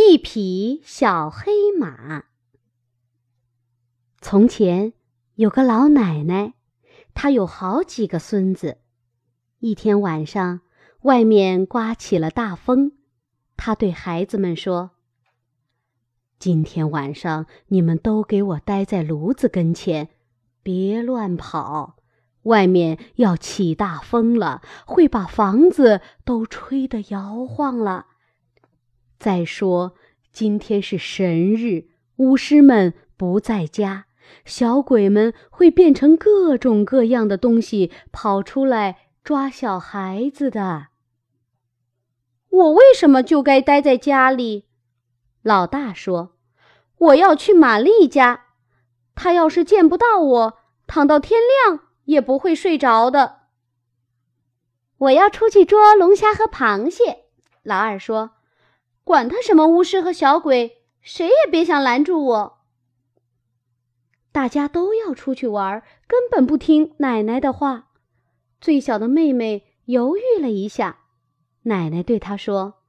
一匹小黑马。从前有个老奶奶，她有好几个孙子。一天晚上，外面刮起了大风，她对孩子们说：“今天晚上你们都给我待在炉子跟前，别乱跑。外面要起大风了，会把房子都吹得摇晃了。”再说，今天是神日，巫师们不在家，小鬼们会变成各种各样的东西跑出来抓小孩子的。我为什么就该待在家里？老大说：“我要去玛丽家，她要是见不到我，躺到天亮也不会睡着的。”我要出去捉龙虾和螃蟹。老二说。管他什么巫师和小鬼，谁也别想拦住我。大家都要出去玩，根本不听奶奶的话。最小的妹妹犹豫了一下，奶奶对她说：“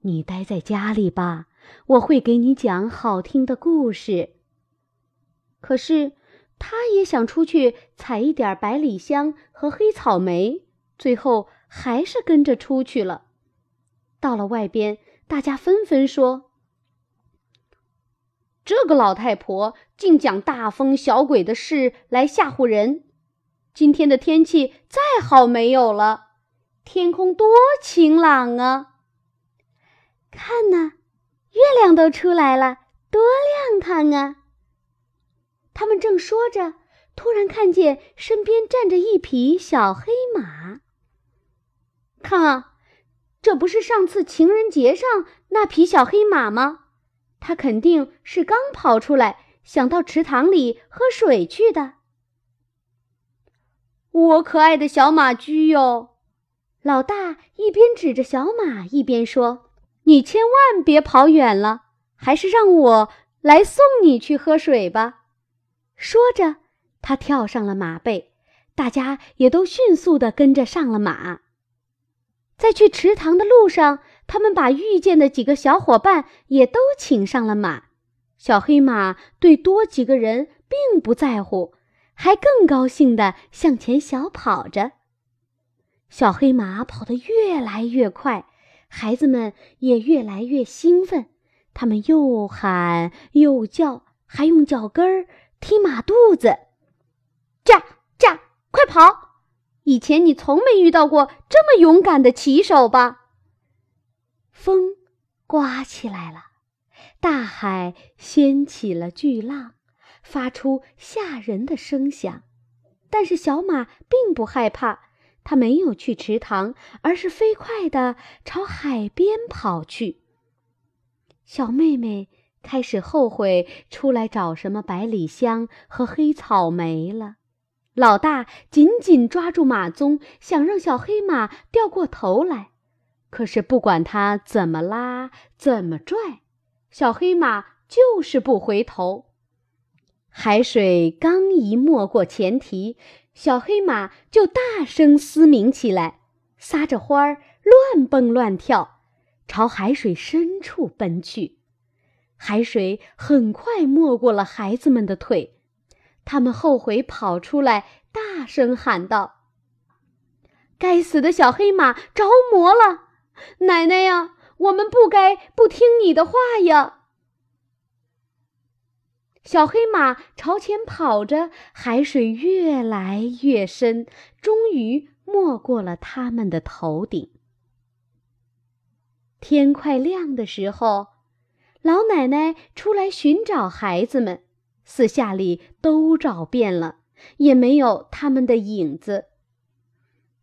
你待在家里吧，我会给你讲好听的故事。”可是，她也想出去采一点百里香和黑草莓，最后还是跟着出去了。到了外边，大家纷纷说：“这个老太婆竟讲大风小鬼的事来吓唬人。今天的天气再好没有了，天空多晴朗啊！看呐，月亮都出来了，多亮堂啊！”他们正说着，突然看见身边站着一匹小黑马。看啊！这不是上次情人节上那匹小黑马吗？它肯定是刚跑出来，想到池塘里喝水去的。我可爱的小马驹哟！老大一边指着小马，一边说：“你千万别跑远了，还是让我来送你去喝水吧。”说着，他跳上了马背，大家也都迅速地跟着上了马。在去池塘的路上，他们把遇见的几个小伙伴也都请上了马。小黑马对多几个人并不在乎，还更高兴地向前小跑着。小黑马跑得越来越快，孩子们也越来越兴奋。他们又喊又叫，还用脚跟儿踢马肚子。驾驾，快跑！以前你从没遇到过这么勇敢的骑手吧？风刮起来了，大海掀起了巨浪，发出吓人的声响。但是小马并不害怕，它没有去池塘，而是飞快地朝海边跑去。小妹妹开始后悔出来找什么百里香和黑草莓了。老大紧紧抓住马鬃，想让小黑马掉过头来，可是不管他怎么拉、怎么拽，小黑马就是不回头。海水刚一没过前蹄，小黑马就大声嘶鸣起来，撒着欢儿，乱蹦乱跳，朝海水深处奔去。海水很快没过了孩子们的腿。他们后悔跑出来，大声喊道：“该死的小黑马着魔了！奶奶呀，我们不该不听你的话呀！”小黑马朝前跑着，海水越来越深，终于没过了他们的头顶。天快亮的时候，老奶奶出来寻找孩子们。四下里都找遍了，也没有他们的影子。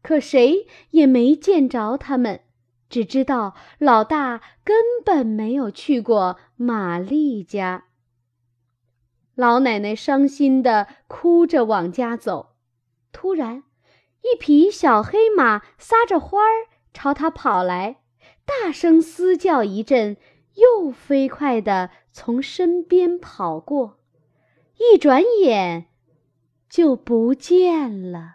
可谁也没见着他们，只知道老大根本没有去过玛丽家。老奶奶伤心的哭着往家走，突然，一匹小黑马撒着欢儿朝她跑来，大声嘶叫一阵，又飞快地从身边跑过。一转眼，就不见了。